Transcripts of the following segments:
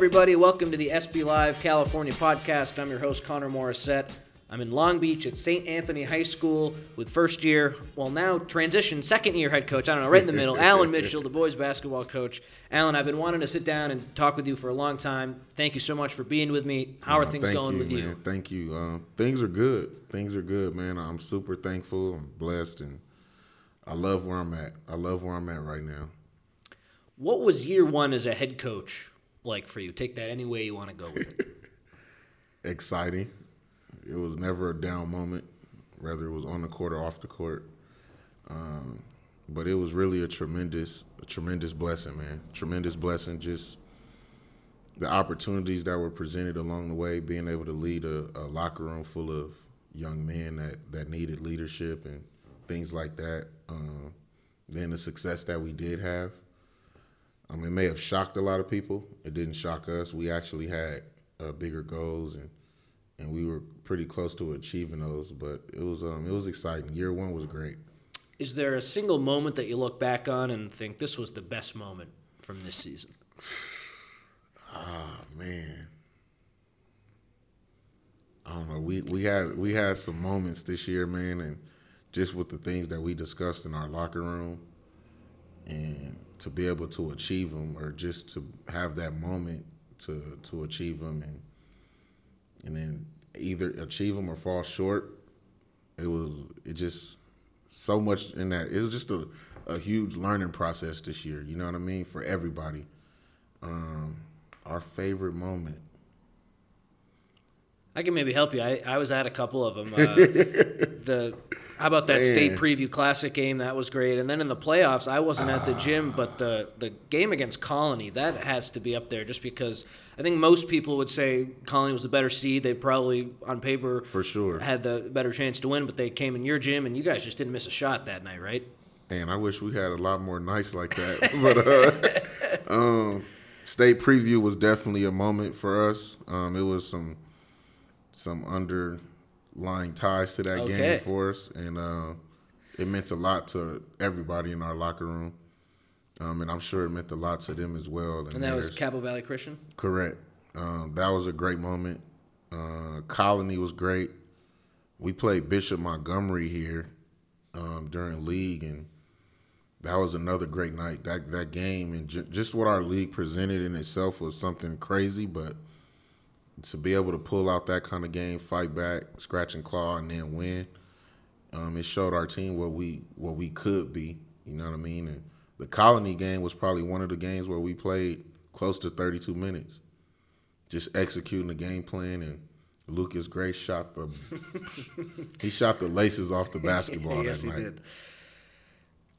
everybody. Welcome to the SB Live California podcast. I'm your host, Connor Morissette. I'm in Long Beach at St. Anthony High School with first year, well, now transition, second year head coach. I don't know, right in the middle, Alan Mitchell, the boys basketball coach. Alan, I've been wanting to sit down and talk with you for a long time. Thank you so much for being with me. How are Uh, things going you, with you? man. Thank you. Uh, things are good. Things are good, man. I'm super thankful. I'm blessed, and I love where I'm at. I love where I'm at right now. What was year one as a head coach like for you? Take that any way you want to go with it. Exciting. It was never a down moment, whether it was on the court or off the court. Um, but it was really a tremendous, a tremendous blessing, man. Tremendous blessing. Just the opportunities that were presented along the way, being able to lead a, a locker room full of young men that, that needed leadership and things like that. Um, then the success that we did have. Um, it may have shocked a lot of people. It didn't shock us. We actually had uh, bigger goals and and we were pretty close to achieving those. But it was um, it was exciting. Year one was great. Is there a single moment that you look back on and think this was the best moment from this season? Ah man, I don't know. We we had we had some moments this year, man, and just with the things that we discussed in our locker room, and to be able to achieve them, or just to have that moment to to achieve them, and and then either achieve them or fall short. It was it just so much in that. It was just a a huge learning process this year. You know what I mean for everybody. Um, our favorite moment. I can maybe help you. I, I was at a couple of them. Uh, the how about that state preview classic game? That was great. And then in the playoffs, I wasn't at the gym, but the the game against Colony that has to be up there, just because I think most people would say Colony was the better seed. They probably on paper For sure. had the better chance to win, but they came in your gym and you guys just didn't miss a shot that night, right? Man, I wish we had a lot more nights like that. but uh, um, state preview was definitely a moment for us. Um, it was some some underlying ties to that Okay. game for us, and uh, it meant a lot to everybody in our locker room. Um, and I'm sure it meant a lot to them as well. And that was theirs. Capo Valley Christian. Correct. Um, that was a great moment. Uh, Colony was great. We played Bishop Montgomery here um, during league, and that was another great night. That that game and ju- just what our league presented in itself was something crazy. But to be able to pull out that kind of game, fight back, scratch and claw, and then win, um, it showed our team what we what we could be. You know what I mean? And the Colony game was probably one of the games where we played close to 32 minutes, just executing the game plan. And Lucas Gray shot the he shot the laces off the basketball yes, that he did.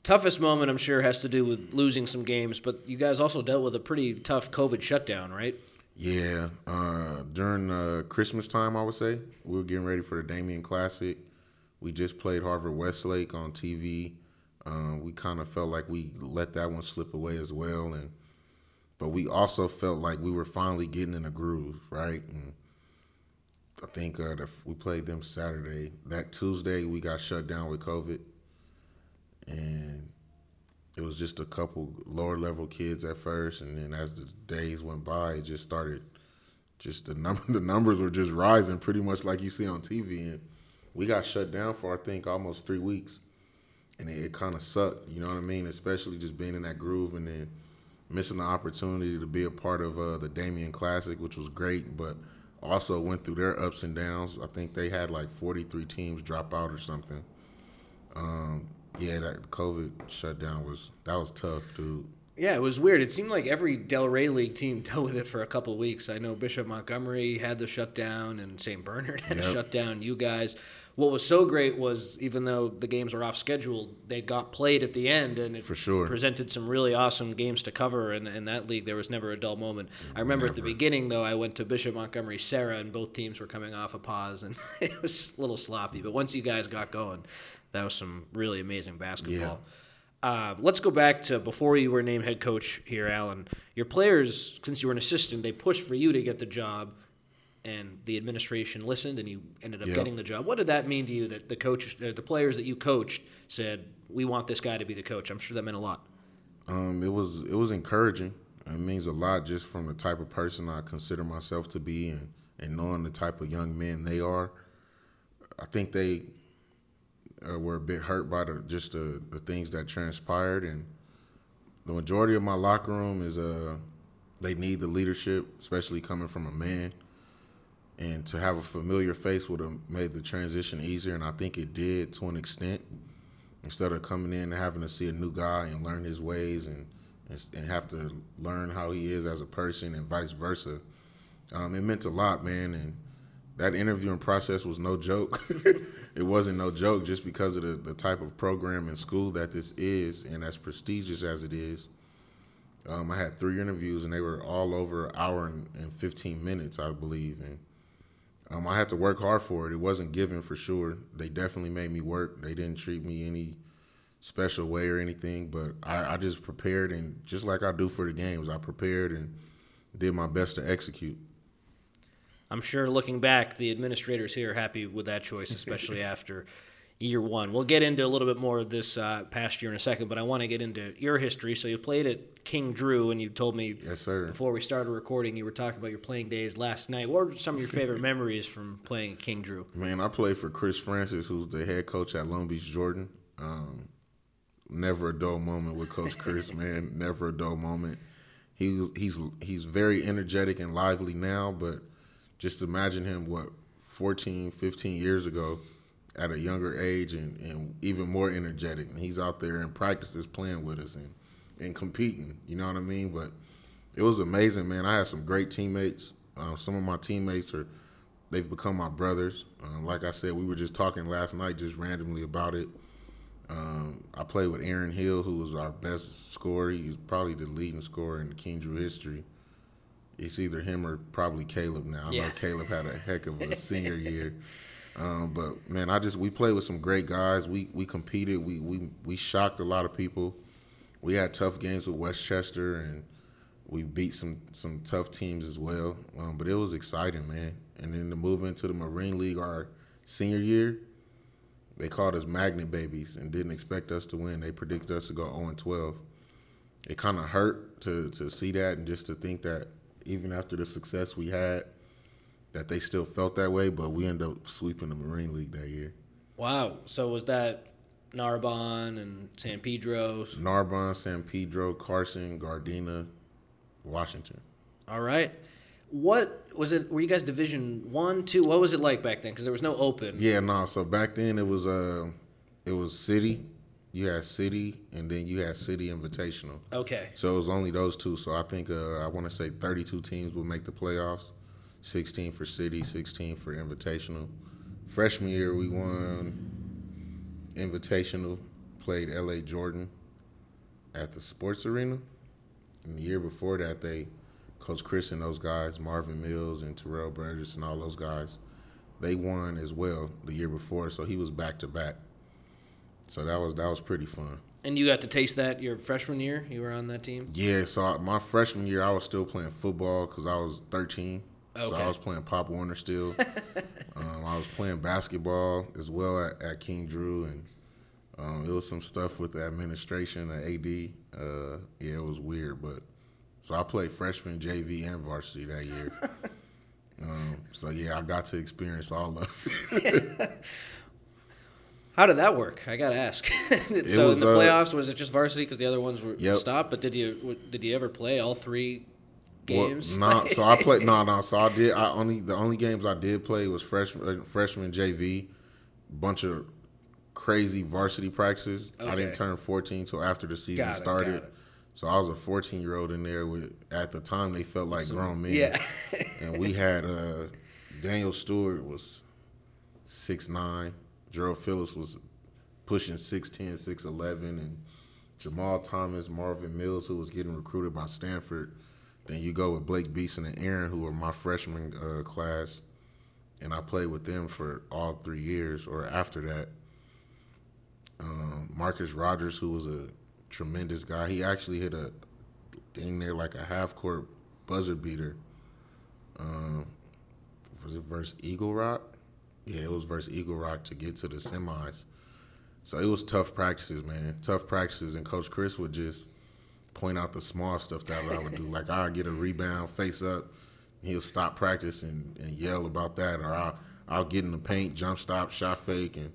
Toughest moment, I'm sure, has to do with losing some games, but you guys also dealt with a pretty tough COVID shutdown, right? Yeah, uh, during uh, Christmas time, I would say we were getting ready for the Damien Classic. We just played Harvard Westlake on TV. Um, we kind of felt like we let that one slip away as well, and but we also felt like we were finally getting in a groove, right? And I think uh, the, we played them Saturday. That Tuesday, we got shut down with COVID, and it was just a couple lower level kids at first, and then as the days went by, it just started. Just the number, the numbers were just rising, pretty much like you see on TV, and we got shut down for I think almost three weeks, and it, it kind of sucked. You know what I mean? Especially just being in that groove and then missing the opportunity to be a part of uh, the Damien Classic, which was great, but also went through their ups and downs. I think they had like 43 teams drop out or something. Um, yeah, that COVID shutdown was that was tough, dude. Yeah, it was weird. It seemed like every Del Rey League team dealt with it for a couple weeks. I know Bishop Montgomery had the shutdown, and St. Bernard had a shutdown. You guys. What was so great was even though the games were off schedule, they got played at the end, and it For sure. presented some really awesome games to cover. And in that league, there was never a dull moment. I remember at the beginning, though, I went to Bishop Montgomery Serra, and both teams were coming off a pause, and it was a little sloppy. But once you guys got going, that was some really amazing basketball. Uh, let's go back to before you were named head coach here, Alan. Your players, since you were an assistant, they pushed for you to get the job, and the administration listened, and you ended up Yep. getting the job. What did that mean to you? That the coach, uh, the players that you coached, said, "We want this guy to be the coach." I'm sure that meant a lot. Um, it was it was encouraging. It means a lot just from the type of person I consider myself to be and, and knowing the type of young men they are. I think they uh, were a bit hurt by the just the, the things that transpired and the majority of my locker room is uh they need the leadership, especially coming from a man. And to have a familiar face would have made the transition easier, and I think it did to an extent. Instead of coming in and having to see a new guy and learn his ways and and, have to learn how he is as a person and vice versa, um, it meant a lot, man. And that interviewing process was no joke. it wasn't no joke just because of the, the type of program and school that this is and as prestigious as it is. Um, I had three interviews and they were all over an hour and, and 15 minutes, I believe. And um, I had to work hard for it. It wasn't given for sure. They definitely made me work. They didn't treat me any special way or anything, but I, I just prepared and just like I do for the games, I prepared and did my best to execute. I'm sure looking back, the administrators here are happy with that choice, especially after year one. We'll get into a little bit more of this uh, past year in a second, but I want to get into your history. So you played at King Drew, and you told me yes, sir. before we started recording, you were talking about your playing days last night. What were some of your favorite memories from playing at King Drew? Man, I played for Chris Francis, who's the head coach at Long Beach Jordan. Um, never a dull moment with Coach Chris, man. Never a dull moment. He he's he's very energetic and lively now, but just imagine him what 14, 15 years ago at a younger age and, and even more energetic. And he's out there in practices playing with us and, and competing. You know what I mean? But it was amazing, man. I had some great teammates. Uh, some of my teammates are they've become my brothers. Uh, like I said, we were just talking last night, just randomly about it. Um, I played with Aaron Hill, who was our best scorer. He's probably the leading scorer in King Drew history. It's either him or probably Caleb now. I yeah. know Caleb had a heck of a senior year. Um, but man, I just we played with some great guys. We we competed. We we we shocked a lot of people. We had tough games with Westchester, and we beat some some tough teams as well. Um, but it was exciting, man. And then to move into the Marine League our senior year, they called us magnet babies and didn't expect us to win. They predicted us to go 0 12. It kind of hurt to to see that and just to think that even after the success we had that they still felt that way, but we ended up sweeping the Marine League that year. Wow. So was that Narbonne and San Pedro? Narbonne, San Pedro, Carson, Gardena, Washington. All right. What was it? Were you guys Division One, Two? What was it like back then? Because there was no open. Yeah, no. So back then it was uh, it was city. You had city, and then you had city invitational. Okay. So it was only those two. So I think uh, I want to say 32 teams will make the playoffs. 16 for city, 16 for invitational. Freshman year, we won invitational, played LA Jordan at the sports arena. And the year before that, they, Coach Chris and those guys, Marvin Mills and Terrell Burgess and all those guys, they won as well the year before. So he was back to back. So that was that was pretty fun. And you got to taste that your freshman year. You were on that team. Yeah. So my freshman year, I was still playing football because I was 13. Okay. So I was playing Pop Warner still. um, I was playing basketball as well at, at King Drew, and um, it was some stuff with the administration, the AD. Uh, yeah, it was weird, but so I played freshman, JV, and varsity that year. um, so yeah, I got to experience all of it. How did that work? I gotta ask. so was, in the uh, playoffs, uh, was it just varsity because the other ones were yep. stopped? But did you did you ever play all three games. Well, nah, so I played. No, no. So I did. I only the only games I did play was freshman, uh, freshman JV, bunch of crazy varsity practices. Okay. I didn't turn 14 till after the season got started. It, so I was a 14 year old in there. With at the time they felt like so, grown men. Yeah. and we had uh, Daniel Stewart was six nine. Gerald Phillips was pushing 6'10", 6'11", and Jamal Thomas, Marvin Mills, who was getting recruited by Stanford then you go with Blake Beeson and Aaron, who were my freshman uh, class, and I played with them for all three years. Or after that, um, Marcus Rogers, who was a tremendous guy, he actually hit a thing there like a half court buzzer beater. Um, was it versus Eagle Rock? Yeah, it was versus Eagle Rock to get to the semis. So it was tough practices, man. Tough practices, and Coach Chris would just point out the small stuff that I would do. Like I get a rebound face up, he'll stop practice and, and yell about that, or I'll I'll get in the paint, jump stop, shot fake, and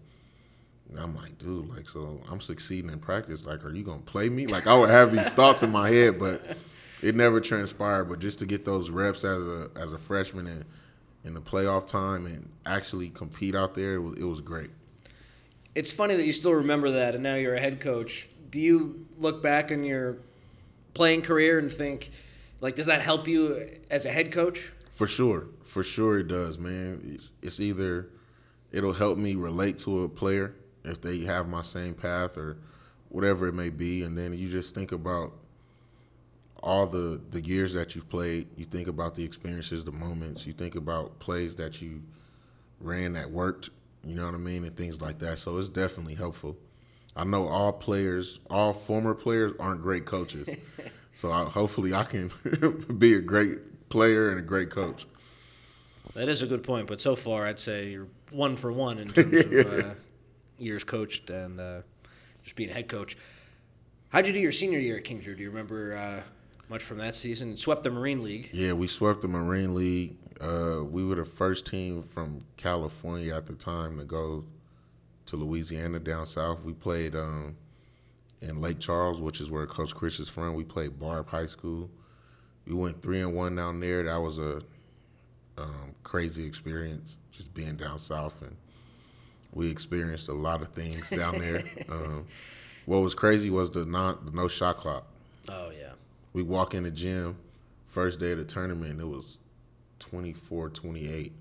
I'm like, dude, like so I'm succeeding in practice. Like, are you gonna play me? Like I would have these thoughts in my head, but it never transpired. But just to get those reps as a as a freshman and in the playoff time and actually compete out there, it was, it was great. It's funny that you still remember that, and now you're a head coach. Do you look back on your playing career and think, like, does that help you as a head coach? For sure, for sure it does, man. It's, it's either it'll help me relate to a player if they have my same path or whatever it may be, and then you just think about all the the years that you've played. You think about the experiences, the moments. You think about plays that you ran that worked. You know what I mean, and things like that. So it's definitely helpful. I know all players, all former players, aren't great coaches. so I, hopefully, I can be a great player and a great coach. That is a good point, but so far, I'd say you're one for one in terms of uh, years coached and uh, just being a head coach. How'd you do your senior year at King Drew? Do you remember uh, much from that season? Swept the Marine League. Yeah, we swept the Marine League. Uh, we were the first team from California at the time to go to Louisiana down south. We played um, in Lake Charles, which is where Coach Chris is from. We played Barbe High School. We went three and one down there. That was a um, crazy experience, just being down south, and we experienced a lot of things down there. um, what was crazy was the non the no shot clock. Oh yeah. We walk in the gym, first day of the tournament, it was 24, 28.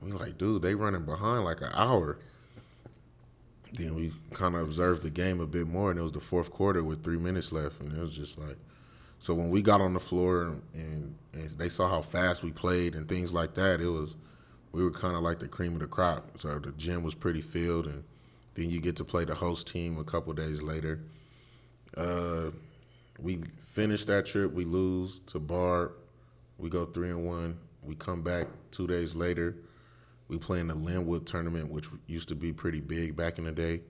We like, dude, they running behind like an hour. then we kind of observed the game a bit more, and it was the fourth quarter with three minutes left, and it was just like, so when we got on the floor and, and they saw how fast we played and things like that, it was we were kind of like the cream of the crop. So the gym was pretty filled, and then you get to play the host team a couple days later. Uh, we finish that trip, we lose to Barbe, we go three and one. We come back two days later we play in the Lynwood tournament, which used to be pretty big back in the day.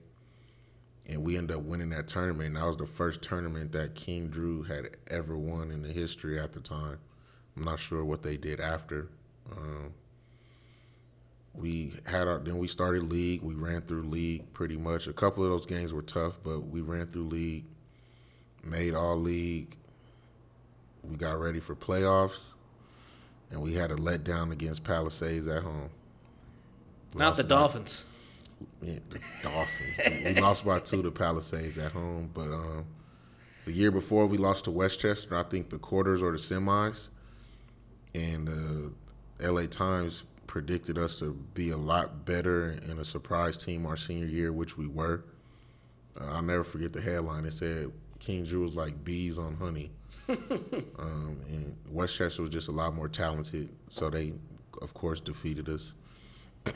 And we end up winning that tournament. And that was the first tournament that King Drew had ever won in the history at the time. I'm not sure what they did after. Um, we had our then we started league. We ran through league pretty much. A couple of those games were tough, but we ran through league, made all league. We got ready for playoffs, and we had a letdown against Palisades at home. Not the Dolphins. Yeah, the Dolphins. we lost by two to Palisades at home, but um, the year before we lost to Westchester. I think the quarters or the semis, and uh, L.A. Times predicted us to be a lot better and a surprise team our senior year, which we were. Uh, I'll never forget the headline. It said King Drew was like bees on honey, um, and Westchester was just a lot more talented. So they, of course, defeated us.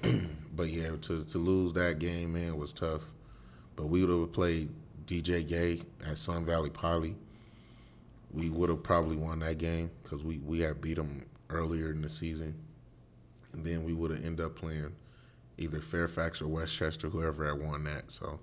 but yeah, to to lose that game, man, was tough. But we would have played DJ Gay at Sun Valley Poly. We would have probably won that game because we we had beat them earlier in the season, and then we would have ended up playing either Fairfax or Westchester, whoever had won that. So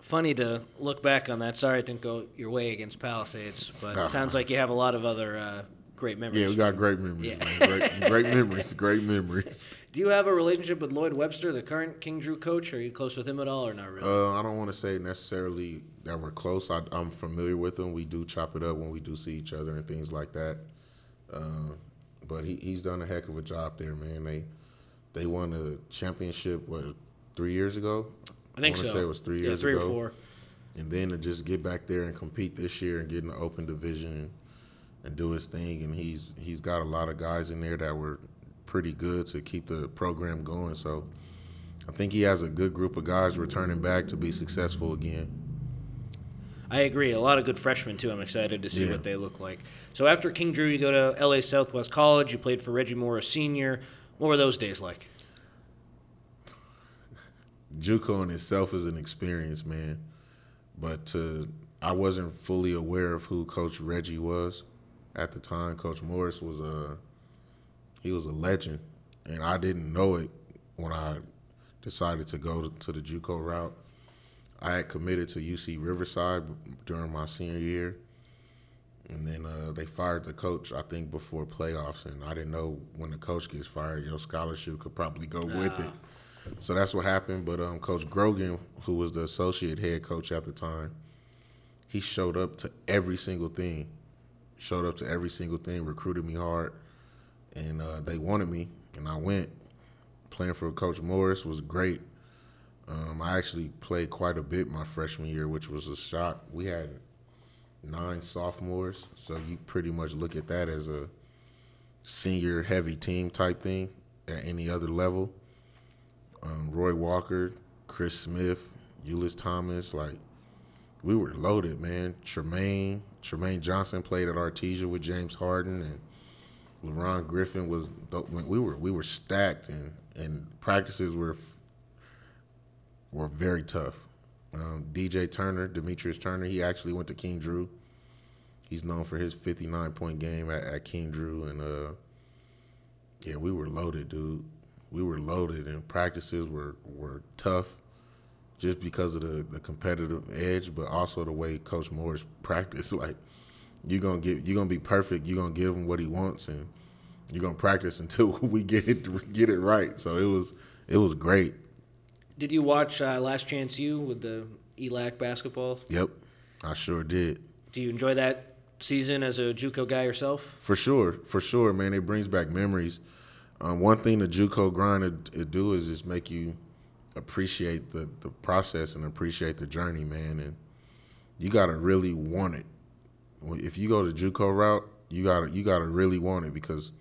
funny to look back on that. Sorry it didn't go your way against Palisades, but it sounds like you have a lot of other uh, great memories. Yeah, we got great memories. Yeah. Great, great memories. Great memories. Do you have a relationship with Lloyd Webster, the current King Drew coach? Are you close with him at all, or not really? Uh, I don't want to say necessarily that we're close. I, am familiar with him. We do chop it up when we do see each other and things like that. Uh, but he, he's done a heck of a job there, man. They they won a championship what three years ago. I think I so. Say it was three years yeah, three ago. or four. And then to just get back there and compete this year and get in the open division and do his thing. And he's he's got a lot of guys in there that were pretty good to keep the program going. So I think he has a good group of guys returning back to be successful again. I agree. A lot of good freshmen too. I'm excited to see yeah. what they look like. So after King Drew, you go to LA Southwest College. You played for Reggie Morris Senior. What were those days like? JUCO in itself is an experience, man. But to, I wasn't fully aware of who Coach Reggie was at the time. Coach Morris was a he was a legend, and I didn't know it when I decided to go to, to the JUCO route. I had committed to UC Riverside during my senior year, and then uh, they fired the coach. I think before playoffs, and I didn't know when the coach gets fired, your scholarship could probably go with it. So that's what happened. But um, Coach Grogan, who was the associate head coach at the time, he showed up to every single thing. Showed up to every single thing, recruited me hard, and uh, they wanted me, and I went. Playing for Coach Morris was great. Um, I actually played quite a bit my freshman year, which was a shock. We had nine sophomores, so you pretty much look at that as a senior heavy team type thing at any other level. Um, Roy Walker, Chris Smith, Ulis Thomas, like we were loaded, man. Tremaine, Tremaine Johnson played at Artesia with James Harden, and LeBron Griffin was. We were we were stacked, and and practices were were very tough. Um, DJ Turner, Demetrius Turner, he actually went to King Drew. He's known for his 59 point game at, at King Drew, and uh, yeah, we were loaded, dude. We were loaded, and practices were were tough, just because of the, the competitive edge, but also the way Coach Morris practiced. Like you're gonna get, you're gonna be perfect. You're gonna give him what he wants, and you're gonna practice until we get it get it right. So it was it was great. Did you watch uh, Last Chance U with the ELAC basketball? Yep, I sure did. Do you enjoy that season as a JUCO guy yourself? For sure, for sure, man. It brings back memories. Um, one thing the JUCO grind it, do is just make you appreciate the the process and appreciate the journey, man. And you gotta really want it. If you go the JUCO route, you gotta you gotta really want it because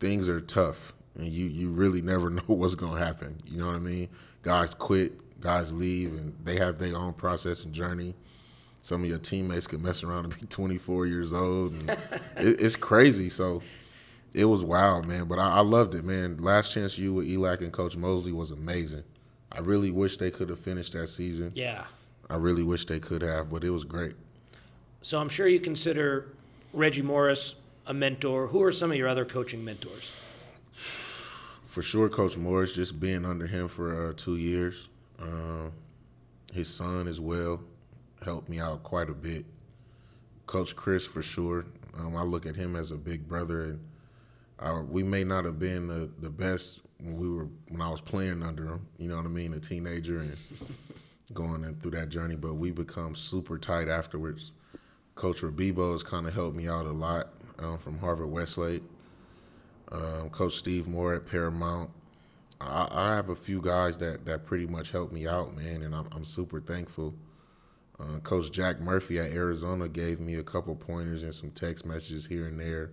things are tough and you you really never know what's gonna happen. You know what I mean? Guys quit, guys leave, and they have their own process and journey. Some of your teammates could mess around and be 24 years old. And it, it's crazy. So it was wild, man. But I, I, loved it, man. Last Chance U with ELAC and Coach Mosley was amazing. I really wish they could have finished that season. Yeah. I really wish they could have, but it was great. So I'm sure you consider Reggie Morris a mentor. Who are some of your other coaching mentors? For sure, Coach Morris, just being under him for uh, two years. Uh, his son as well helped me out quite a bit. Coach Chris, for sure. Um, I look at him as a big brother, and uh, we may not have been the, the best when we were when I was playing under him. You know what I mean, a teenager and going in through that journey. But we become super tight afterwards. Coach Rebibo has kind of helped me out a lot um, from Harvard Westlake. Um, Coach Steve Moore at Paramount. I, I, have a few guys that, that pretty much helped me out, man, and I'm, I'm super thankful. Uh, Coach Jack Murphy at Arizona gave me a couple pointers and some text messages here and there.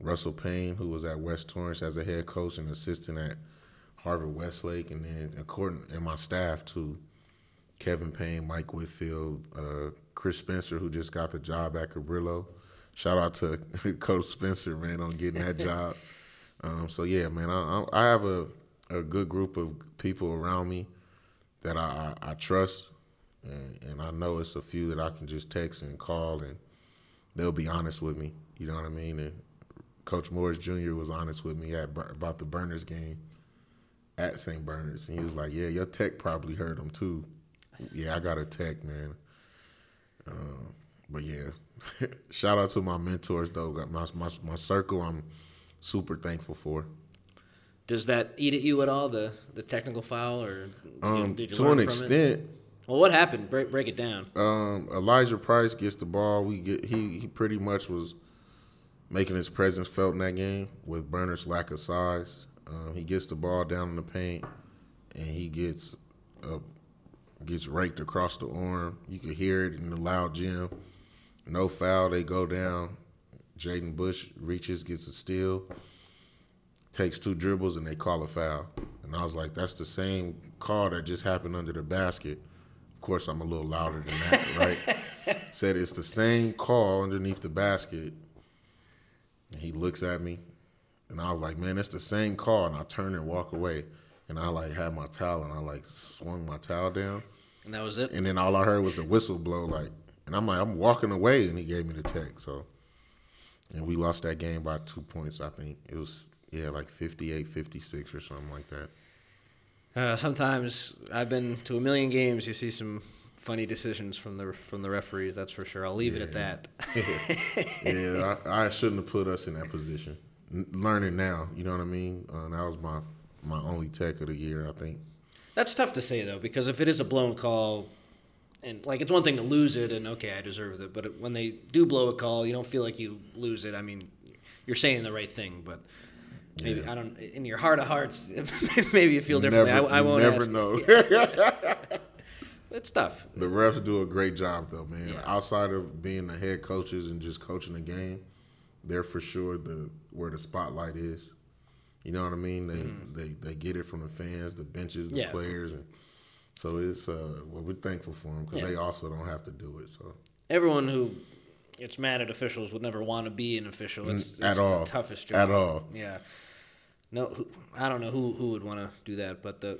Russell Payne, who was at West Torrance as a head coach and assistant at Harvard Westlake, and then according and my staff too, Kevin Payne, Mike Whitfield, uh, Chris Spencer, who just got the job at Cabrillo. Shout out to Coach Spencer, man, on getting that job. Um, so yeah, man, I, I have a, a good group of people around me that I, I, I trust, and, and, I know it's a few that I can just text and call, and they'll be honest with me. You know what I mean? And Coach Morris Jr. was honest with me at, about the Berners game at St. Bernard's, and he was like, "Yeah, your tech probably heard him too." yeah, I got a tech, man. Uh, but yeah, shout out to my mentors though. Got my, my my circle. I'm super thankful for. Does that eat at you at all the the technical foul, or um, you, to an extent? It? Well, what happened? Break break it down. Um, Elijah Price gets the ball. We get he he pretty much was making his presence felt in that game with Berner's lack of size. Um, he gets the ball down in the paint, and he gets a, gets raked across the arm. You could hear it in the loud gym. No foul. They go down. Jaden Bush reaches, gets a steal, takes two dribbles, and they call a foul. And I was like, that's the same call that just happened under the basket. Of course, I'm a little louder than that, right? Said it's the same call underneath the basket. And he looks at me, and I was like, man, it's the same car. And I turn and walk away. And I like had my towel, and I like swung my towel down. And that was it. And then all I heard was the whistle blow, like, and I'm like, I'm walking away, and he gave me the tech. So, and we lost that game by two points. I think it was yeah, like 58, 56 or something like that. Uh, sometimes I've been to a million games. You see some funny decisions from the from the referees. That's for sure. I'll leave it at that. yeah, I, I, shouldn't have put us in that position. Learning now, you know what I mean. Uh, that was my my only tech of the year, I think. That's tough to say though, because if it is a blown call, and like it's one thing to lose it, and okay, I deserve it, but when they do blow a call, you don't feel like you lose it. I mean, you're saying the right thing, but maybe yeah. I don't. In your heart of hearts, maybe you feel differently. Never, I, I won't. Never ask. know. it's tough. The refs do a great job, though, man. Yeah. Outside of being the head coaches and just coaching the game, they're for sure the where the spotlight is. You know what I mean? They mm-hmm. they they get it from the fans, the benches, the yeah. players, and so it's uh well we're thankful for them because yeah. they also don't have to do it. So everyone who gets mad at officials would never want to be an official. It's, it's at all the toughest job at all. Yeah. No, I don't know who who would want to do that, but the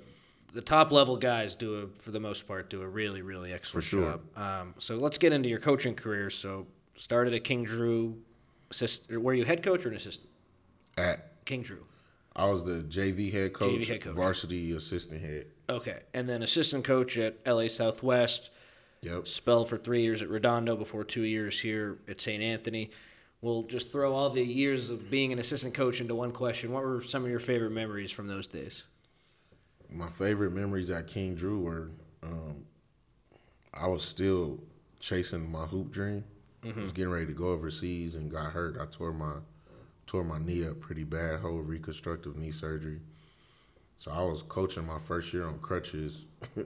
the top level guys do a for the most part do a really really excellent sure. job. Um, so let's get into your coaching career. So started at King Drew, assist, were you head coach or an assistant? At King Drew. I was the JV head coach, JV head coach. varsity assistant head. Okay, and then assistant coach at LA Southwest. Yep. Spelled for three years at Redondo before two years here at St. Anthony we'll just throw all the years of being an assistant coach into one question. What were some of your favorite memories from those days? My favorite memories at King Drew were um, I was still chasing my hoop dream. Mm-hmm. I was getting ready to go overseas and got hurt. I tore my tore my knee up pretty bad, whole reconstructive knee surgery. So I was coaching my first year on crutches.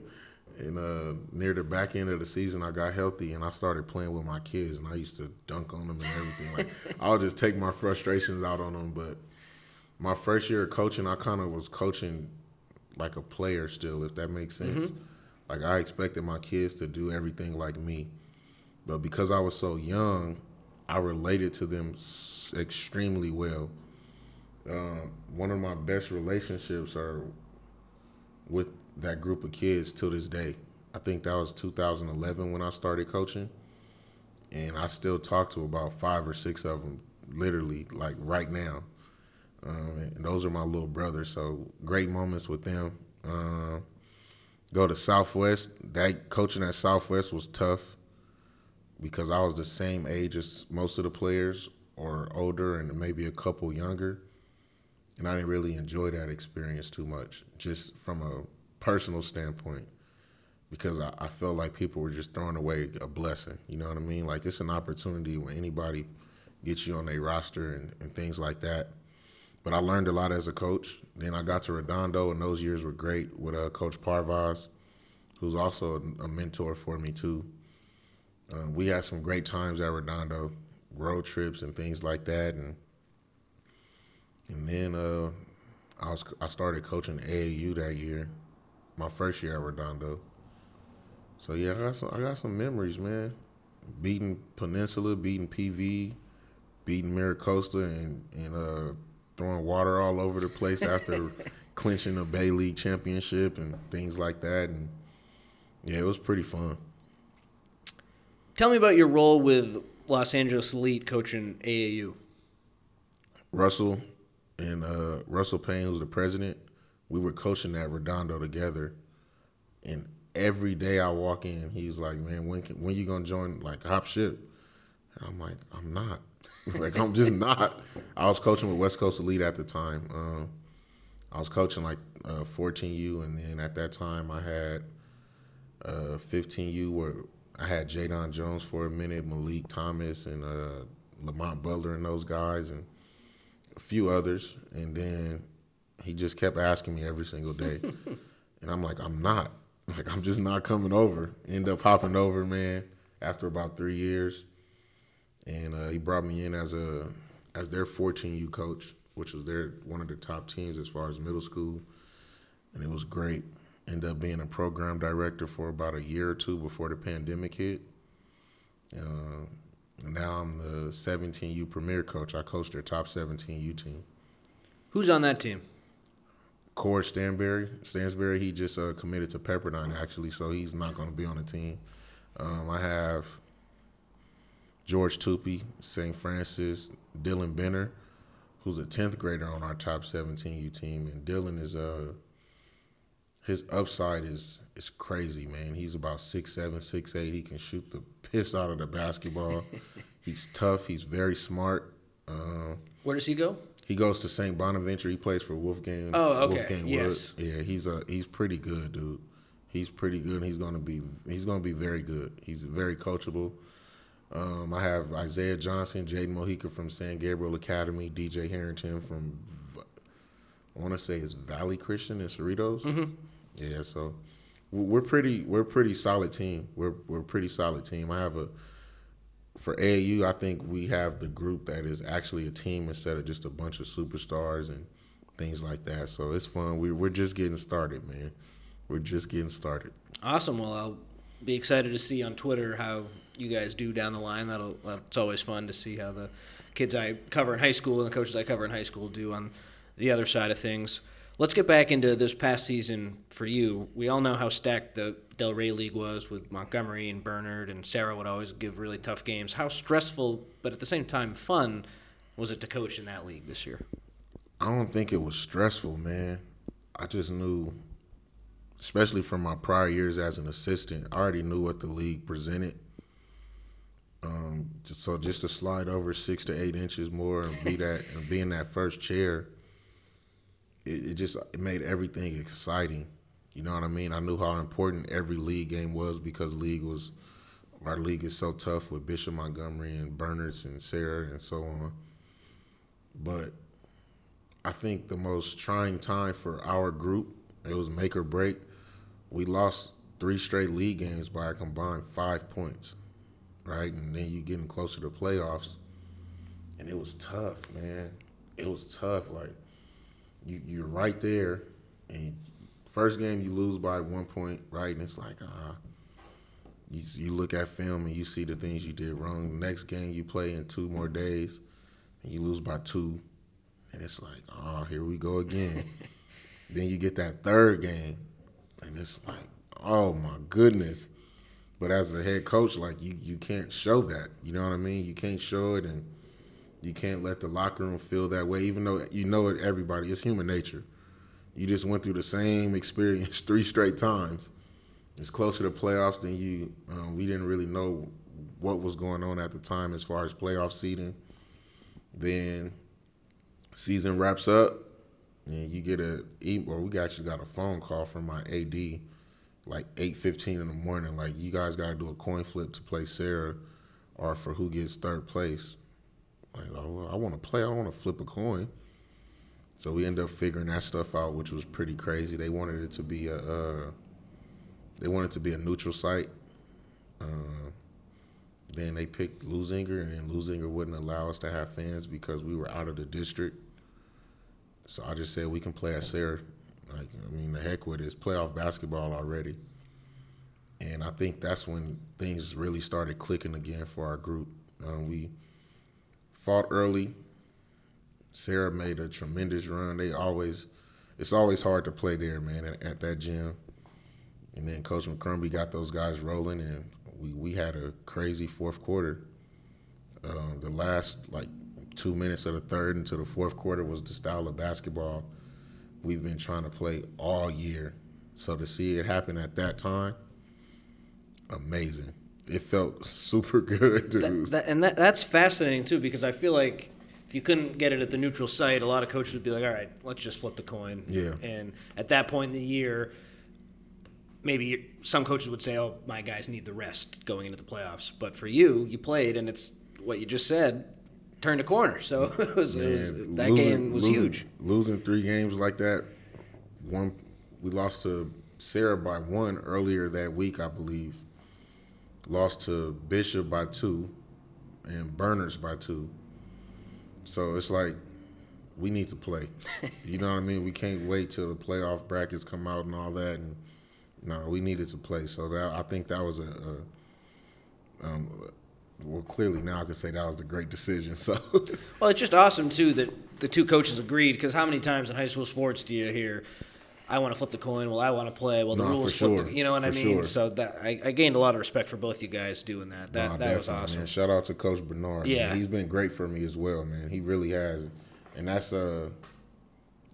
And uh, near the back end of the season, I got healthy and I started playing with my kids, and I used to dunk on them and everything. Like I'll just take my frustrations out on them. But my first year of coaching, I kind of was coaching like a player still, if that makes sense. Mm-hmm. Like I expected my kids to do everything like me, but because I was so young, I related to them extremely well. Uh, one of my best relationships are with that group of kids till this day. I think that was 2011 when I started coaching, and I still talk to about five or six of them, literally like right now. Um, those are my little brothers, so great moments with them. Uh, go to Southwest. That coaching at Southwest was tough because I was the same age as most of the players, or older, and maybe a couple younger. And I didn't really enjoy that experience too much, just from a personal standpoint because I, I felt like people were just throwing away a blessing. You know what I mean? Like it's an opportunity when anybody gets you on their roster and, and things like that. But I learned a lot as a coach. Then I got to Redondo, and those years were great with uh, Coach Parvaz, who's also a, mentor for me too. Uh, we had some great times at Redondo, road trips and things like that, and and then uh, I was I started coaching AAU that year, my first year at Redondo. So yeah, I got some I got some memories, man. Beating Peninsula, beating PV, beating MiraCosta, and and uh, throwing water all over the place after clinching a Bay League championship and things like that. And yeah, it was pretty fun. Tell me about your role with Los Angeles Elite coaching AAU. Russell and uh, Russell Payne, who's the president, we were coaching at Redondo together, and every day I walk in, he's like, "Man, when can, when you gonna join like hop ship?" And I'm like, "I'm not. like I'm just not." I was coaching with West Coast Elite at the time. Um, I was coaching like uh, 14U, and then at that time I had uh, 15U where I had Jadon Jones for a minute, Malik Thomas, and uh, Lamont Butler, and those guys, and a few others, and then he just kept asking me every single day. and I'm like, I'm not. Like, I'm just not coming over. End up hopping over, man, after about three years. And uh, he brought me in as a as their 14U coach, which was their one of the top teams as far as middle school. And it was great. Ended up being a program director for about a year or two before the pandemic hit. Uh, now I'm the 17U premier coach. I coach their top 17U team. Who's on that team? Cord Stanberry. Stansberry, he just uh, committed to Pepperdine actually, so he's not going to be on the team. Um, I have George Tupy, St. Francis, Dylan Benner, who's a tenth grader on our top 17U team, and Dylan is uh his upside is is crazy, man. He's about six seven, six eight. He can shoot the piss out of the basketball. he's tough. He's very smart. Uh, Where does he go? he goes to St. Bonaventure. He plays for Wolfgang. Oh, okay. Wolfgang Yes. Wood. Yeah, he's a he's pretty good, dude. He's pretty good. He's gonna be he's gonna be very good. He's very coachable. Um, I have Isaiah Johnson, Jaden Mojica from San Gabriel Academy, DJ Harrington from I want to say it's Valley Christian in Cerritos. Mm-hmm. Yeah, so we're pretty we're pretty solid team. We're we're pretty solid team. I have a for AAU, I think we have the group that is actually a team instead of just a bunch of superstars and things like that. So it's fun. We we're just getting started, man. We're just getting started. Awesome. Well, I'll be excited to see on Twitter how you guys do down the line. That'll that's always fun to see how the kids I cover in high school and the coaches I cover in high school do on the other side of things. Let's get back into this past season for you. We all know how stacked the Del Rey League was with Montgomery and Bernard, and Serra would always give really tough games. How stressful, but at the same time fun, was it to coach in that league this year? I don't think it was stressful, man. I just knew, especially from my prior years as an assistant, I already knew what the league presented. Um, just- so just to slide over six to eight inches more and be that and be in that first chair, it, it just it made everything exciting. You know what I mean? I knew how important every league game was because league was our league is so tough with Bishop Montgomery and Bernards and Serra and so on. But I think the most trying time for our group, it was make or break. We lost three straight league games by a combined five points, right? And then you're getting closer to playoffs, and it was tough, man. It was tough. Like you, you're right there, and first game you lose by one point, right? And it's like, ah. you, you look at film and you see the things you did wrong. Next game you play in two more days, and you lose by two, and it's like, oh, here we go again. then you get that third game, and it's like, oh my goodness. But as a head coach, like you, you can't show that. You know what I mean? You can't show it, and you can't let the locker room feel that way. Even though you know it, everybody, it's human nature. You just went through the same experience three straight times. It's closer to playoffs than you. Um, we didn't really know what was going on at the time as far as playoff seeding. Then season wraps up, and you get a or we actually got a phone call from my AD like eight fifteen in the morning. Like you guys got to do a coin flip to play Serra, or for who gets third place. Like oh, I want to play. I want to flip a coin. So we ended up figuring that stuff out, which was pretty crazy. They wanted it to be a uh, they wanted to be a neutral site. Uh, then they picked Leuzinger, and Leuzinger wouldn't allow us to have fans because we were out of the district. So I just said we can play at Serra. Like I mean, the heck with it. It's playoff basketball already. And I think that's when things really started clicking again for our group. Um, we fought early. Serra made a tremendous run. They always, it's always hard to play there, man, at, at that gym. And then Coach McCrumbie got those guys rolling, and we, we had a crazy fourth quarter. Um, the last like two minutes of the third into the fourth quarter was the style of basketball we've been trying to play all year. So to see it happen at that time, amazing. It felt super good, dude. That, that, and that, that's fascinating too because I feel like if you couldn't get it at the neutral site, a lot of coaches would be like, "All right, let's just flip the coin." Yeah. And at that point in the year, maybe some coaches would say, "Oh, my guys need the rest going into the playoffs." But for you, you played, and it's what you just said turned a corner. So it was, it was that losing- game was losing- huge. Losing three games like that, one we lost to Serra by one earlier that week, I believe. Lost to Bishop by two, and Berners by two. So it's like we need to play. you know what I mean? We can't wait till the playoff brackets come out and all that. And no, we needed to play. So that I think that was a, a um, well, clearly now I can say that was the great decision. So. Well, it's just awesome too that the two coaches agreed because how many times in high school sports do you hear, "I want to flip the coin," "Well, I want to play," "Well, the No, rules for flip," sure. the, you know what I mean? sure. So that I, I gained a lot of respect for both you guys doing that. That Nah, that was awesome. Man. Shout out to Coach Bernard. man. Yeah. he's been great for me as well, man. He really has, and that's uh,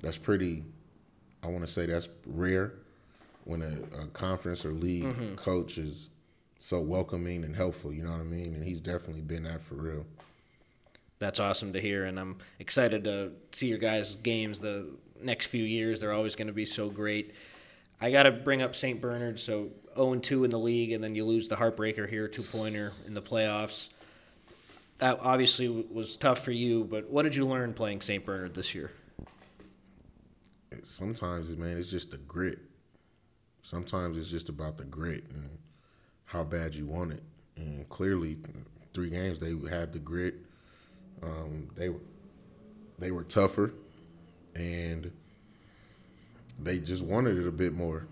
that's pretty. I want to say that's rare when a, a conference or league Mm-hmm. coach is so welcoming and helpful. You know what I mean? And he's definitely been that for real. That's awesome to hear, and I'm excited to see your guys' games the next few years. They're always going to be so great. I got to bring up St. Bernard. So 0 2 in the league, and then you lose the heartbreaker here, two pointer in the playoffs. That obviously was tough for you, but what did you learn playing St. Bernard this year? Sometimes, man, it's just the grit. Sometimes it's just about the grit and how bad you want it. And clearly, three games they had the grit. Um, they they were tougher, and they just wanted it a bit more.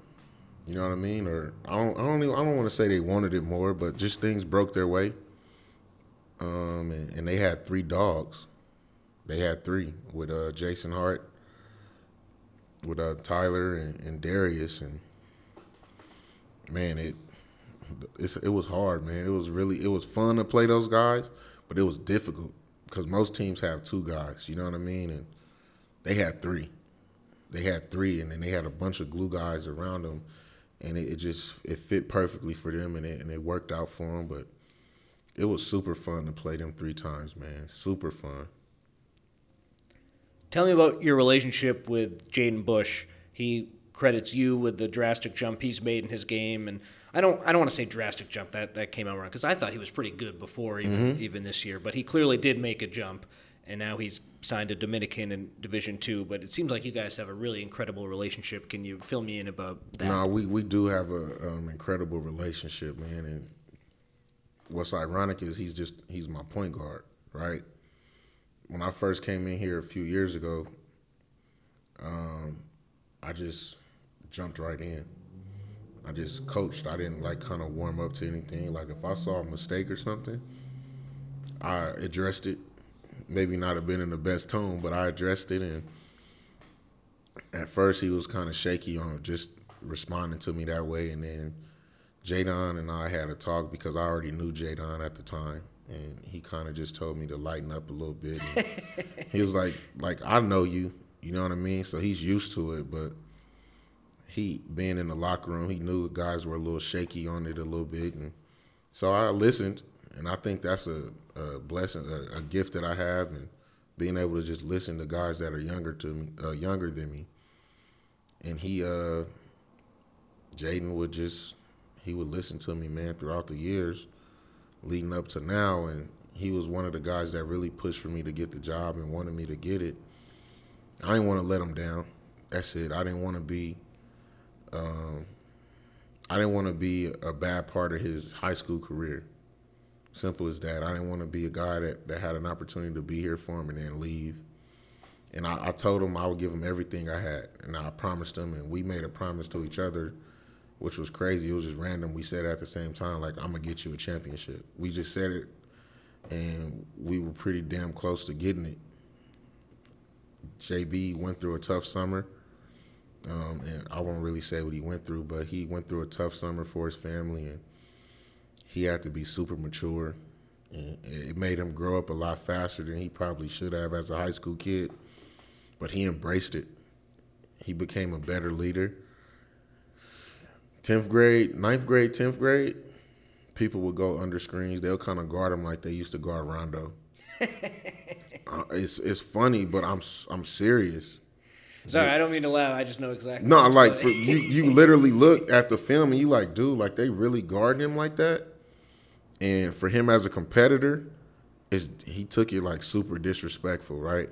You know what I mean? Or I don't I don't I don't want to say they wanted it more, but just things broke their way. Um, and, and they had three dogs. They had three with uh, Jason Hart, with uh, Tyler and, and Darius, and man, it it was hard, man. It was really it was fun to play those guys, but it was difficult because most teams have two guys. You know what I mean? And they had three. They had three, and then they had a bunch of glue guys around them, and it, it just it fit perfectly for them, and it and it worked out for them. But it was super fun to play them three times, man. Super fun. Tell me about your relationship with Jaden Bush. He credits you with the drastic jump he's made in his game, and I don't I don't want to say drastic jump that that came out wrong because I thought he was pretty good before even even this year, but he clearly did make a jump, and now he's signed a Dominican in Division Two. But it seems like you guys have a really incredible relationship. Can you fill me in about that? No, we, we do have a um, incredible relationship, man. And what's ironic is he's just he's my point guard, right? When I first came in here a few years ago, um, I just jumped right in. I just coached. I didn't like kind of warm up to anything. Like if I saw a mistake or something, I addressed it. Maybe not have been in the best tone, but I addressed it and at first he was kind of shaky on just responding to me that way, and then Jaden and I had a talk because I already knew Jaden at the time, and he kind of just told me to lighten up a little bit. He was like, like I know you, you know what I mean. So he's used to it, but he being in the locker room, he knew the guys were a little shaky on it a little bit, and so I listened, and I think that's a, a blessing, a, a gift that I have, and being able to just listen to guys that are younger to me, uh, younger than me. And he, uh, Jaden would just, he would listen to me, man, throughout the years, leading up to now, and he was one of the guys that really pushed for me to get the job and wanted me to get it. I didn't want to let him down. That's it. I didn't want to be, um, I didn't want to be a bad part of his high school career. Simple as that. I didn't want to be a guy that, that had an opportunity to be here for him and then leave. And I, I told him I would give him everything I had. And I promised him, and we made a promise to each other, which was crazy. It was just random. We said at the same time, like, I'm to get you a championship. We just said it, and we were pretty damn close to getting it. JB went through a tough summer. Um, and I won't really say what he went through, but he went through a tough summer for his family, and he had to be super mature. And it made him grow up a lot faster than he probably should have as a high school kid. But he embraced it. He became a better leader. 10th grade, 9th grade, 10th grade, people would go under screens. They'll kind of guard him like they used to guard Rondo. uh, it's it's funny, but I'm I'm serious. Sorry, I don't mean to laugh. I just know exactly. No, like for you, you literally look at the film and you like, dude, like they really guard him like that. And for him as a competitor, is he took it like super disrespectful, right?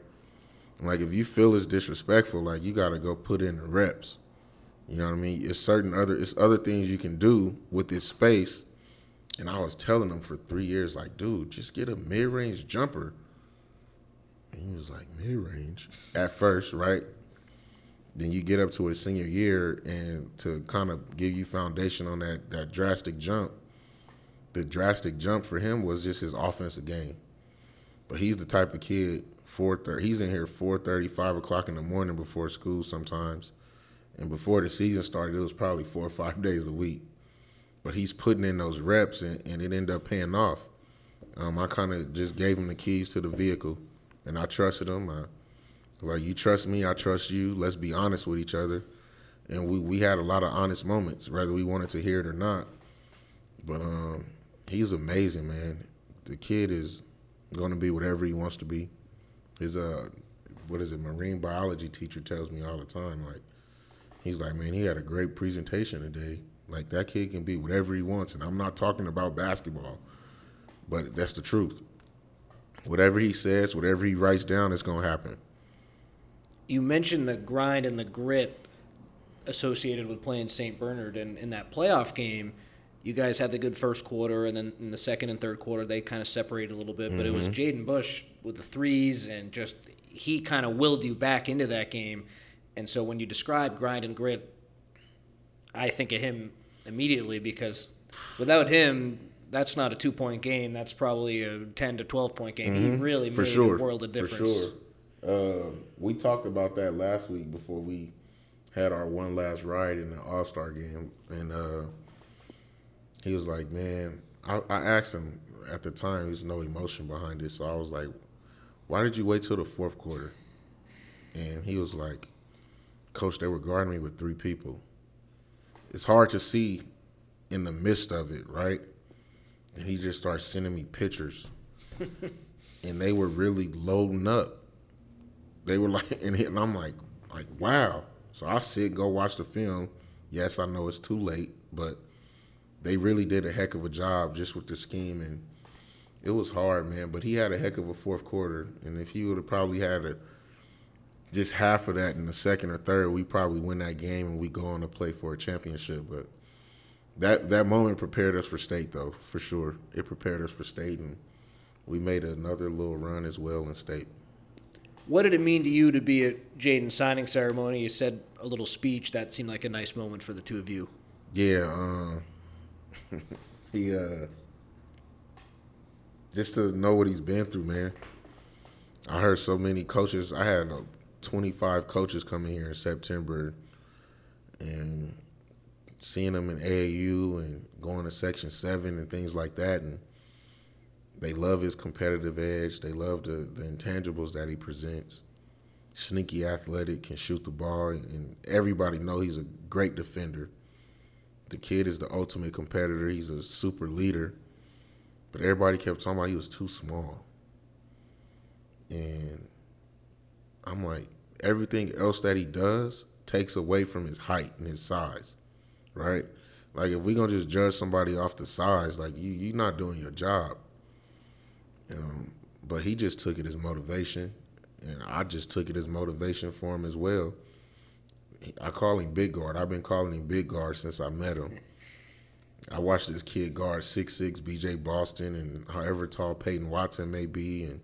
Like if you feel it's disrespectful, like you gotta go put in the reps. You know what I mean? It's certain other it's other things you can do with this space. And I was telling him for three years, like, dude, just get a mid range jumper. And he was like, mid range at first, right? Then you get up to his senior year and to kind of give you foundation on that that drastic jump the drastic jump for him was just his offensive game. But he's the type of kid 4:30 he's in here four thirty, five o'clock in the morning before school sometimes. And before the season started it was probably four or five days a week. But he's putting in those reps and, and it ended up paying off. Um, i kind of just gave him the keys to the vehicle and i trusted him. I, like you trust me, I trust you. Let's be honest with each other. and we we had a lot of honest moments, whether we wanted to hear it or not. But um, he's amazing, man. The kid is going to be whatever he wants to be. His uh, what is it? Marine biology teacher tells me all the time, like he's like, man, he had a great presentation today. Like that kid can be whatever he wants, and I'm not talking about basketball, but that's the truth. Whatever he says, whatever he writes down, it's gonna happen. You mentioned the grind and the grit associated with playing St. Bernard, and in that playoff game, you guys had the good first quarter, and then in the second and third quarter, they kind of separated a little bit. But mm-hmm. it was mm-hmm. Jaden Bush with the threes, and just he kind of willed you back into that game. And so when you describe grind and grit, I think of him immediately because without him, that's not a two point game. That's probably a ten to twelve point game. Mm-hmm. He really For made sure. a world of difference. For sure. Uh, we talked about that last week before we had our one last ride in the All Star game, and uh, he was like, "Man," I, I asked him at the time. There's no emotion behind it, so I was like, "Why did you wait till the fourth quarter?" And he was like, "Coach, they were guarding me with three people. It's hard to see in the midst of it, right?" And he just started sending me pictures, and they were really loading up. They were like, and, and I'm like, like wow. So I sit, go watch the film. Yes, I know it's too late, but they really did a heck of a job just with the scheme, and it was hard, man. But he had a heck of a fourth quarter, and if he would have probably had a just half of that in the second or third, we probably win that game and we go on to play for a championship. But that that moment prepared us for state, though, for sure. It prepared us for state, and we made another little run as well in state. What did it mean to you to be at Jaden's signing ceremony? You said a little speech. That seemed like a nice moment for the two of you. Yeah, um, he uh, just to know what he's been through, man. I heard so many coaches. I had uh, 25 coaches coming here in September, and seeing them in AAU and going to Section Seven and things like that, and they love his competitive edge. They love the, the intangibles that he presents. Sneaky athletic, can shoot the ball, and everybody know he's a great defender. The kid is the ultimate competitor. He's a super leader. But everybody kept talking about he was too small. And I'm like, everything else that he does takes away from his height and his size, right? Like if we're gonna just judge somebody off the size, like you you're not doing your job. Um, but he just took it as motivation, and I just took it as motivation for him as well. I call him Big Guard. I've been calling him Big Guard since I met him. I watched this kid guard six six BJ Boston and however tall Peyton Watson may be, and,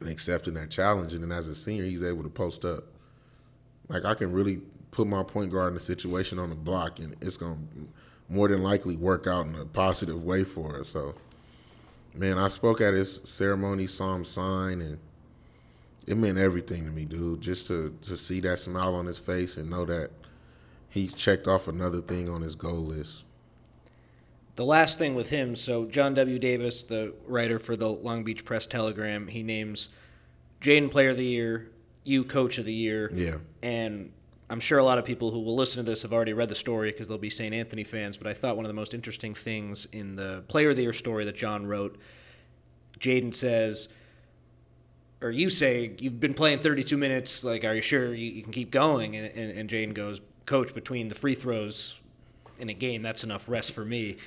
and accepting that challenge. And then as a senior, he's able to post up. Like I can really put my point guard in a situation on the block, and it's gonna more than likely work out in a positive way for us. So man, I spoke at his ceremony, saw him sign, and it meant everything to me, dude. Just to to see that smile on his face and know that he checked off another thing on his goal list. The last thing with him, so John W. Davis, the writer for the Long Beach Press Telegram, he names Jaden Player of the Year, you Coach of the Year. Yeah. And I'm sure a lot of people who will listen to this have already read the story because they'll be St. Anthony fans, but I thought one of the most interesting things in the Player of the Year story that John wrote, Jaden says, or you say, you've been playing 32 minutes, like, are you sure you, you can keep going? And, and, and Jaden goes, Coach, between the free throws in a game, that's enough rest for me.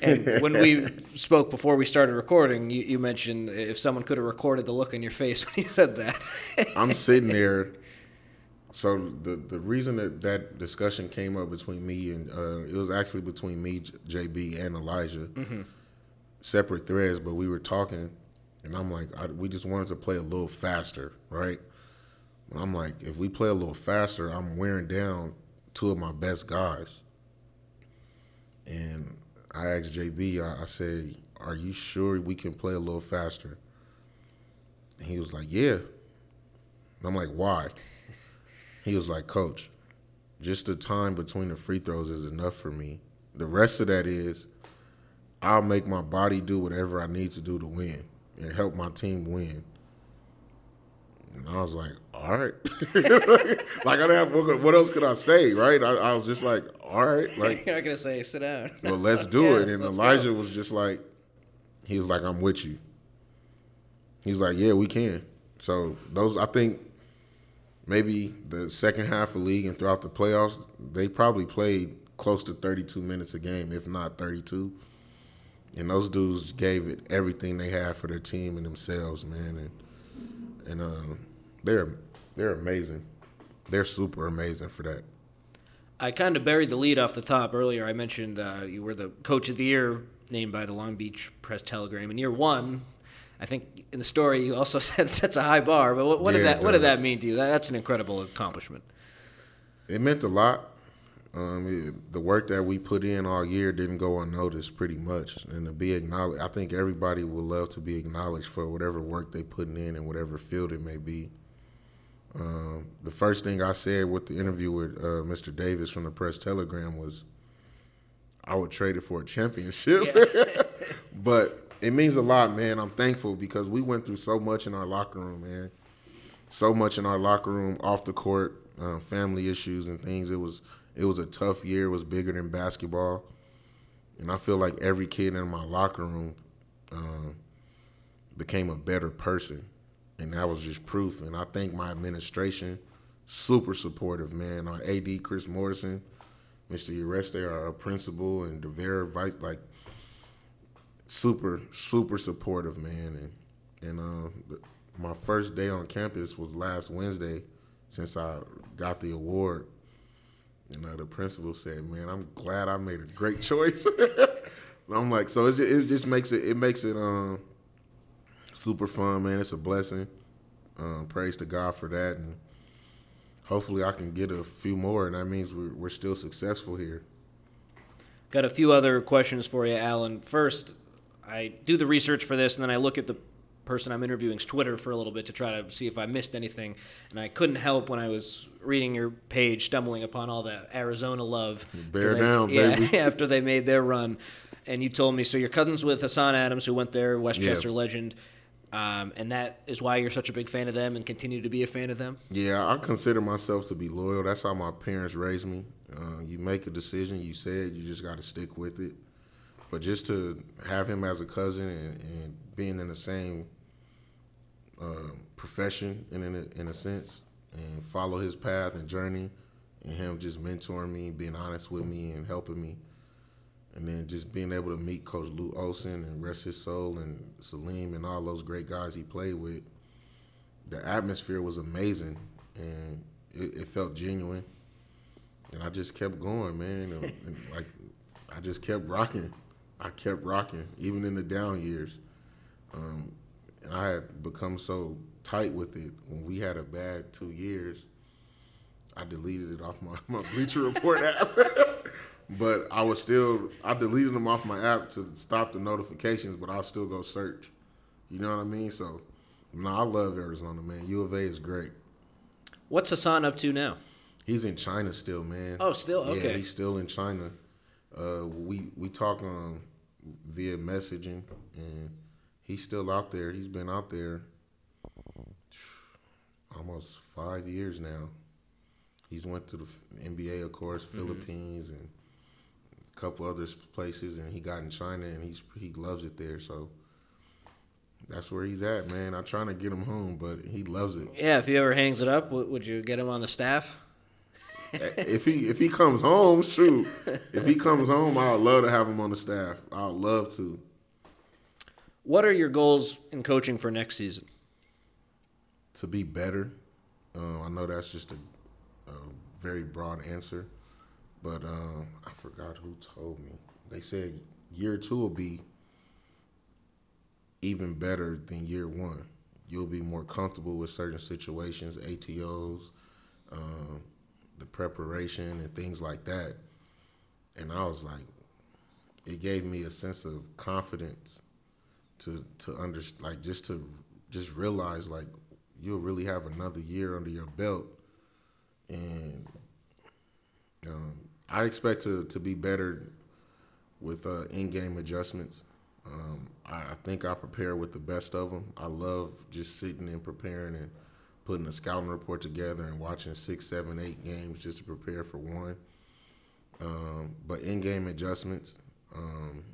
And when we spoke before we started recording, you, you mentioned if someone could have recorded the look on your face when he said that. I'm sitting there so the the reason that that discussion came up between me and uh, it was actually between me, JB, and Elijah, mm-hmm. separate threads, but we were talking, and I'm like, I, we just wanted to play a little faster, right? And I'm like, if we play a little faster, I'm wearing down two of my best guys. And I asked JB, I, I said, "Are you sure we can play a little faster?" And he was like, "Yeah." And I'm like, "Why?" He was like, Coach, just the time between the free throws is enough for me. The rest of that is I'll make my body do whatever I need to do to win and help my team win. And I was like, all right. like I didn't have what, else could I say, right? I, I was just like, all right, like You're not gonna say sit down. well, let's do Yeah, it. And Elijah go. was just like, he was like, I'm with you. He's like, yeah, we can. So those, I think, maybe the second half of league and throughout the playoffs, they probably played close to 32 minutes a game, if not 32. And those dudes gave it everything they had for their team and themselves, man. And and uh, they're they're amazing. They're super amazing for that. I kind of buried the lead off the top earlier. I mentioned uh, you were the coach of the year named by the Long Beach Press Telegram in year one. I think in the story you also said sets a high bar. But what, what Yeah, did that what did that mean to you? That, that's an incredible accomplishment. It meant a lot. Um, it- the work that we put in all year didn't go unnoticed, pretty much, and to be acknowledged. I think everybody would love to be acknowledged for whatever work they putting in in whatever field it may be. Um, the first thing I said with the interview with uh, Mr. Davis from the Press Telegram was, I would trade it for a championship. but it means a lot, man. I'm thankful because we went through so much in our locker room, man. So much in our locker room, off the court, uh, family issues and things. It was it was a tough year. It was bigger than basketball, and I feel like every kid in my locker room um, became a better person, and that was just proof. And I think my administration, super supportive, man. Our AD Chris Morrison, Mr. Ureste, our principal, and Devere Vice, like super super supportive, man. And and uh, my first day on campus was last Wednesday, since I got the award. And uh, the principal said, "Man, I'm glad I made a great choice." I'm like, so it just, it just makes it it makes it um super fun, man. It's a blessing. Um, praise to God for that, and hopefully I can get a few more, and that means we're we're still successful here. Got a few other questions for you, Alan. First, I do the research for this, and then I look at the person I'm interviewing's Twitter for a little bit to try to see if I missed anything. And I couldn't help when I was reading your page, stumbling upon all the Arizona love. Bear They- down, yeah, baby. after they made their run, and you told me so. Your cousins with Hassan Adams, who went there, Westchester Yeah. legend. Um, and that is why you're such a big fan of them and continue to be a fan of them. Yeah, I consider myself to be loyal. That's how my parents raised me. Uh, you make a decision, you say it, you just got to stick with it. But just to have him as a cousin and, and being in the same uh, profession in, in, a, in a sense and follow his path and journey and him just mentoring me, being honest with me and helping me. And then just being able to meet Coach Lute Olson and rest his soul and Salim and all those great guys he played with. The atmosphere was amazing and it, it felt genuine. And i just kept going man and, and like i just kept rocking i kept rocking even in the down years um, and i had become so tight with it when we had a bad two years i deleted it off my, my bleacher report app but i was still i deleted them off my app to stop the notifications but i'll still go search you know what i mean so no, I love Arizona, man. U of A is great. What's Hassan up to now? He's in China still, man. Oh, still? okay. Yeah, Okay. he's still in China. Uh, we we talk um, via messaging, and he's still out there. He's been out there almost five years now. He's went to the NBA, of course, Mm-hmm. Philippines, and a couple other places, and he got in China, and he's he loves it there. So that's where he's at, man. I'm trying to get him home, but he loves it. Yeah, if he ever hangs it up, would you get him on the staff? if he if he comes home, shoot. If he comes home, I'd love to have him on the staff. I'd love to. What are your goals in coaching for next season? To be better. Uh, I know that's just a, a very broad answer, but uh, I forgot who told me. They said year two will be even better than year one. You'll be more comfortable with certain situations, ATOs, um, the preparation, and things like that. And I was like, it gave me a sense of confidence to to under like just to just realize like you'll really have another year under your belt, and um, I expect to to be better with uh, in-game adjustments. Um, I, I think I prepare with the best of them. I love just sitting and preparing and putting a scouting report together and watching six, seven, eight games just to prepare for one. Um, but in-game adjustments. Um,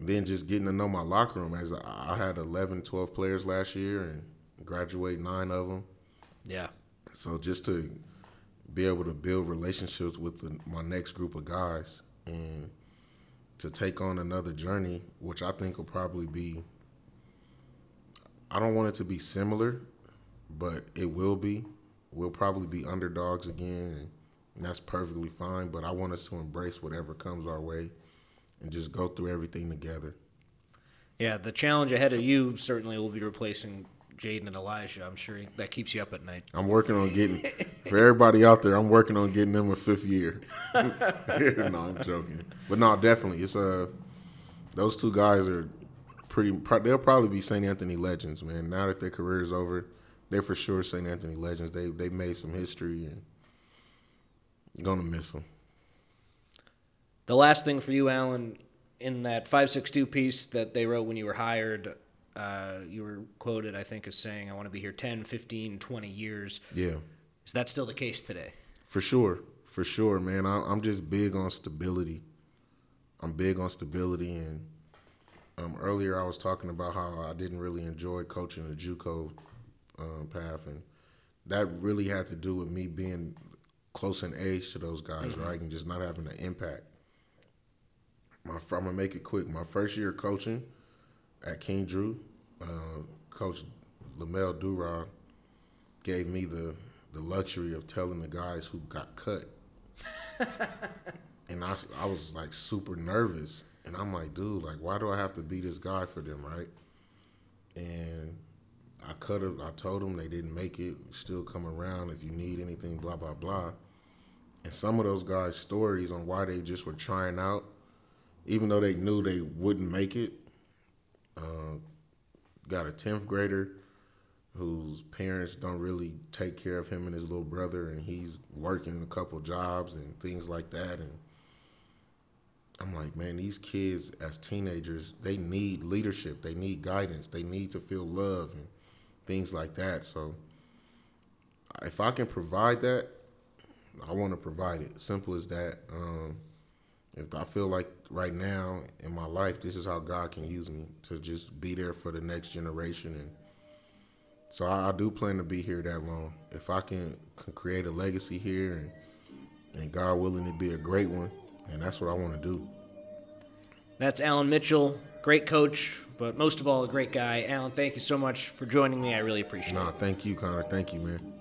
then just getting to know my locker room as I, I had 11, 12 players last year and graduate nine of them. Yeah. So just to be able to build relationships with the, my next group of guys and to take on another journey, which I think will probably be. I don't want it to be similar, but it will be. We'll probably be underdogs again, and, that's perfectly fine. But I want us to embrace whatever comes our way and just go through everything together. Yeah, the challenge ahead of you certainly will be replacing Jaden and Elijah. I'm sure that keeps you up at night. I'm working on getting for everybody out there. I'm working on getting them a fifth year. no, I'm joking, but no, definitely, it's a. Uh, those two guys are pretty. They'll probably be St. Anthony legends, man. Now that their career is over, they're for sure St. Anthony legends. They they made some history and gonna miss them. The last thing for you, Alan, in that 562 piece that they wrote when you were hired, uh, you were quoted, I think, as saying, I want to be here 10, 15, 20 years. Yeah. Is that still the case today? For sure. For sure, man. I, am just big on stability. I'm big on stability. And um, earlier I was talking about how I didn't really enjoy coaching the JUCO um, path. And that really had to do with me being close in age to those guys, mm-hmm. right? And just not having an impact. My, I'm going to make it quick. My first year coaching at King Drew, uh, Coach Lamel Durod gave me the the luxury of telling the guys who got cut. and I, I was like super nervous. And I'm like, dude, like, why do I have to be this guy for them, right? And I cut it. I told them they didn't make it. Still come around if you need anything, blah blah blah. And some of those guys' stories on why they just were trying out, even though they knew they wouldn't make it. Uh, got a 10th grader whose parents don't really take care of him and his little brother, and he's working a couple jobs and things like that. And I'm like, man, these kids as teenagers, they need leadership, they need guidance, they need to feel love and things like that. So if I can provide that, I want to provide it. Simple as that. Um, if I feel like right now in my life, this is how God can use me to just be there for the next generation. And so I, I do plan to be here that long. If I can, can create a legacy here and and God willing to be a great one, and that's what I want to do. That's Alan Mitchell, great coach, but most of all, a great guy. Alan, thank you so much for joining me. I really appreciate nah, it. Thank you, Connor. Thank you, man.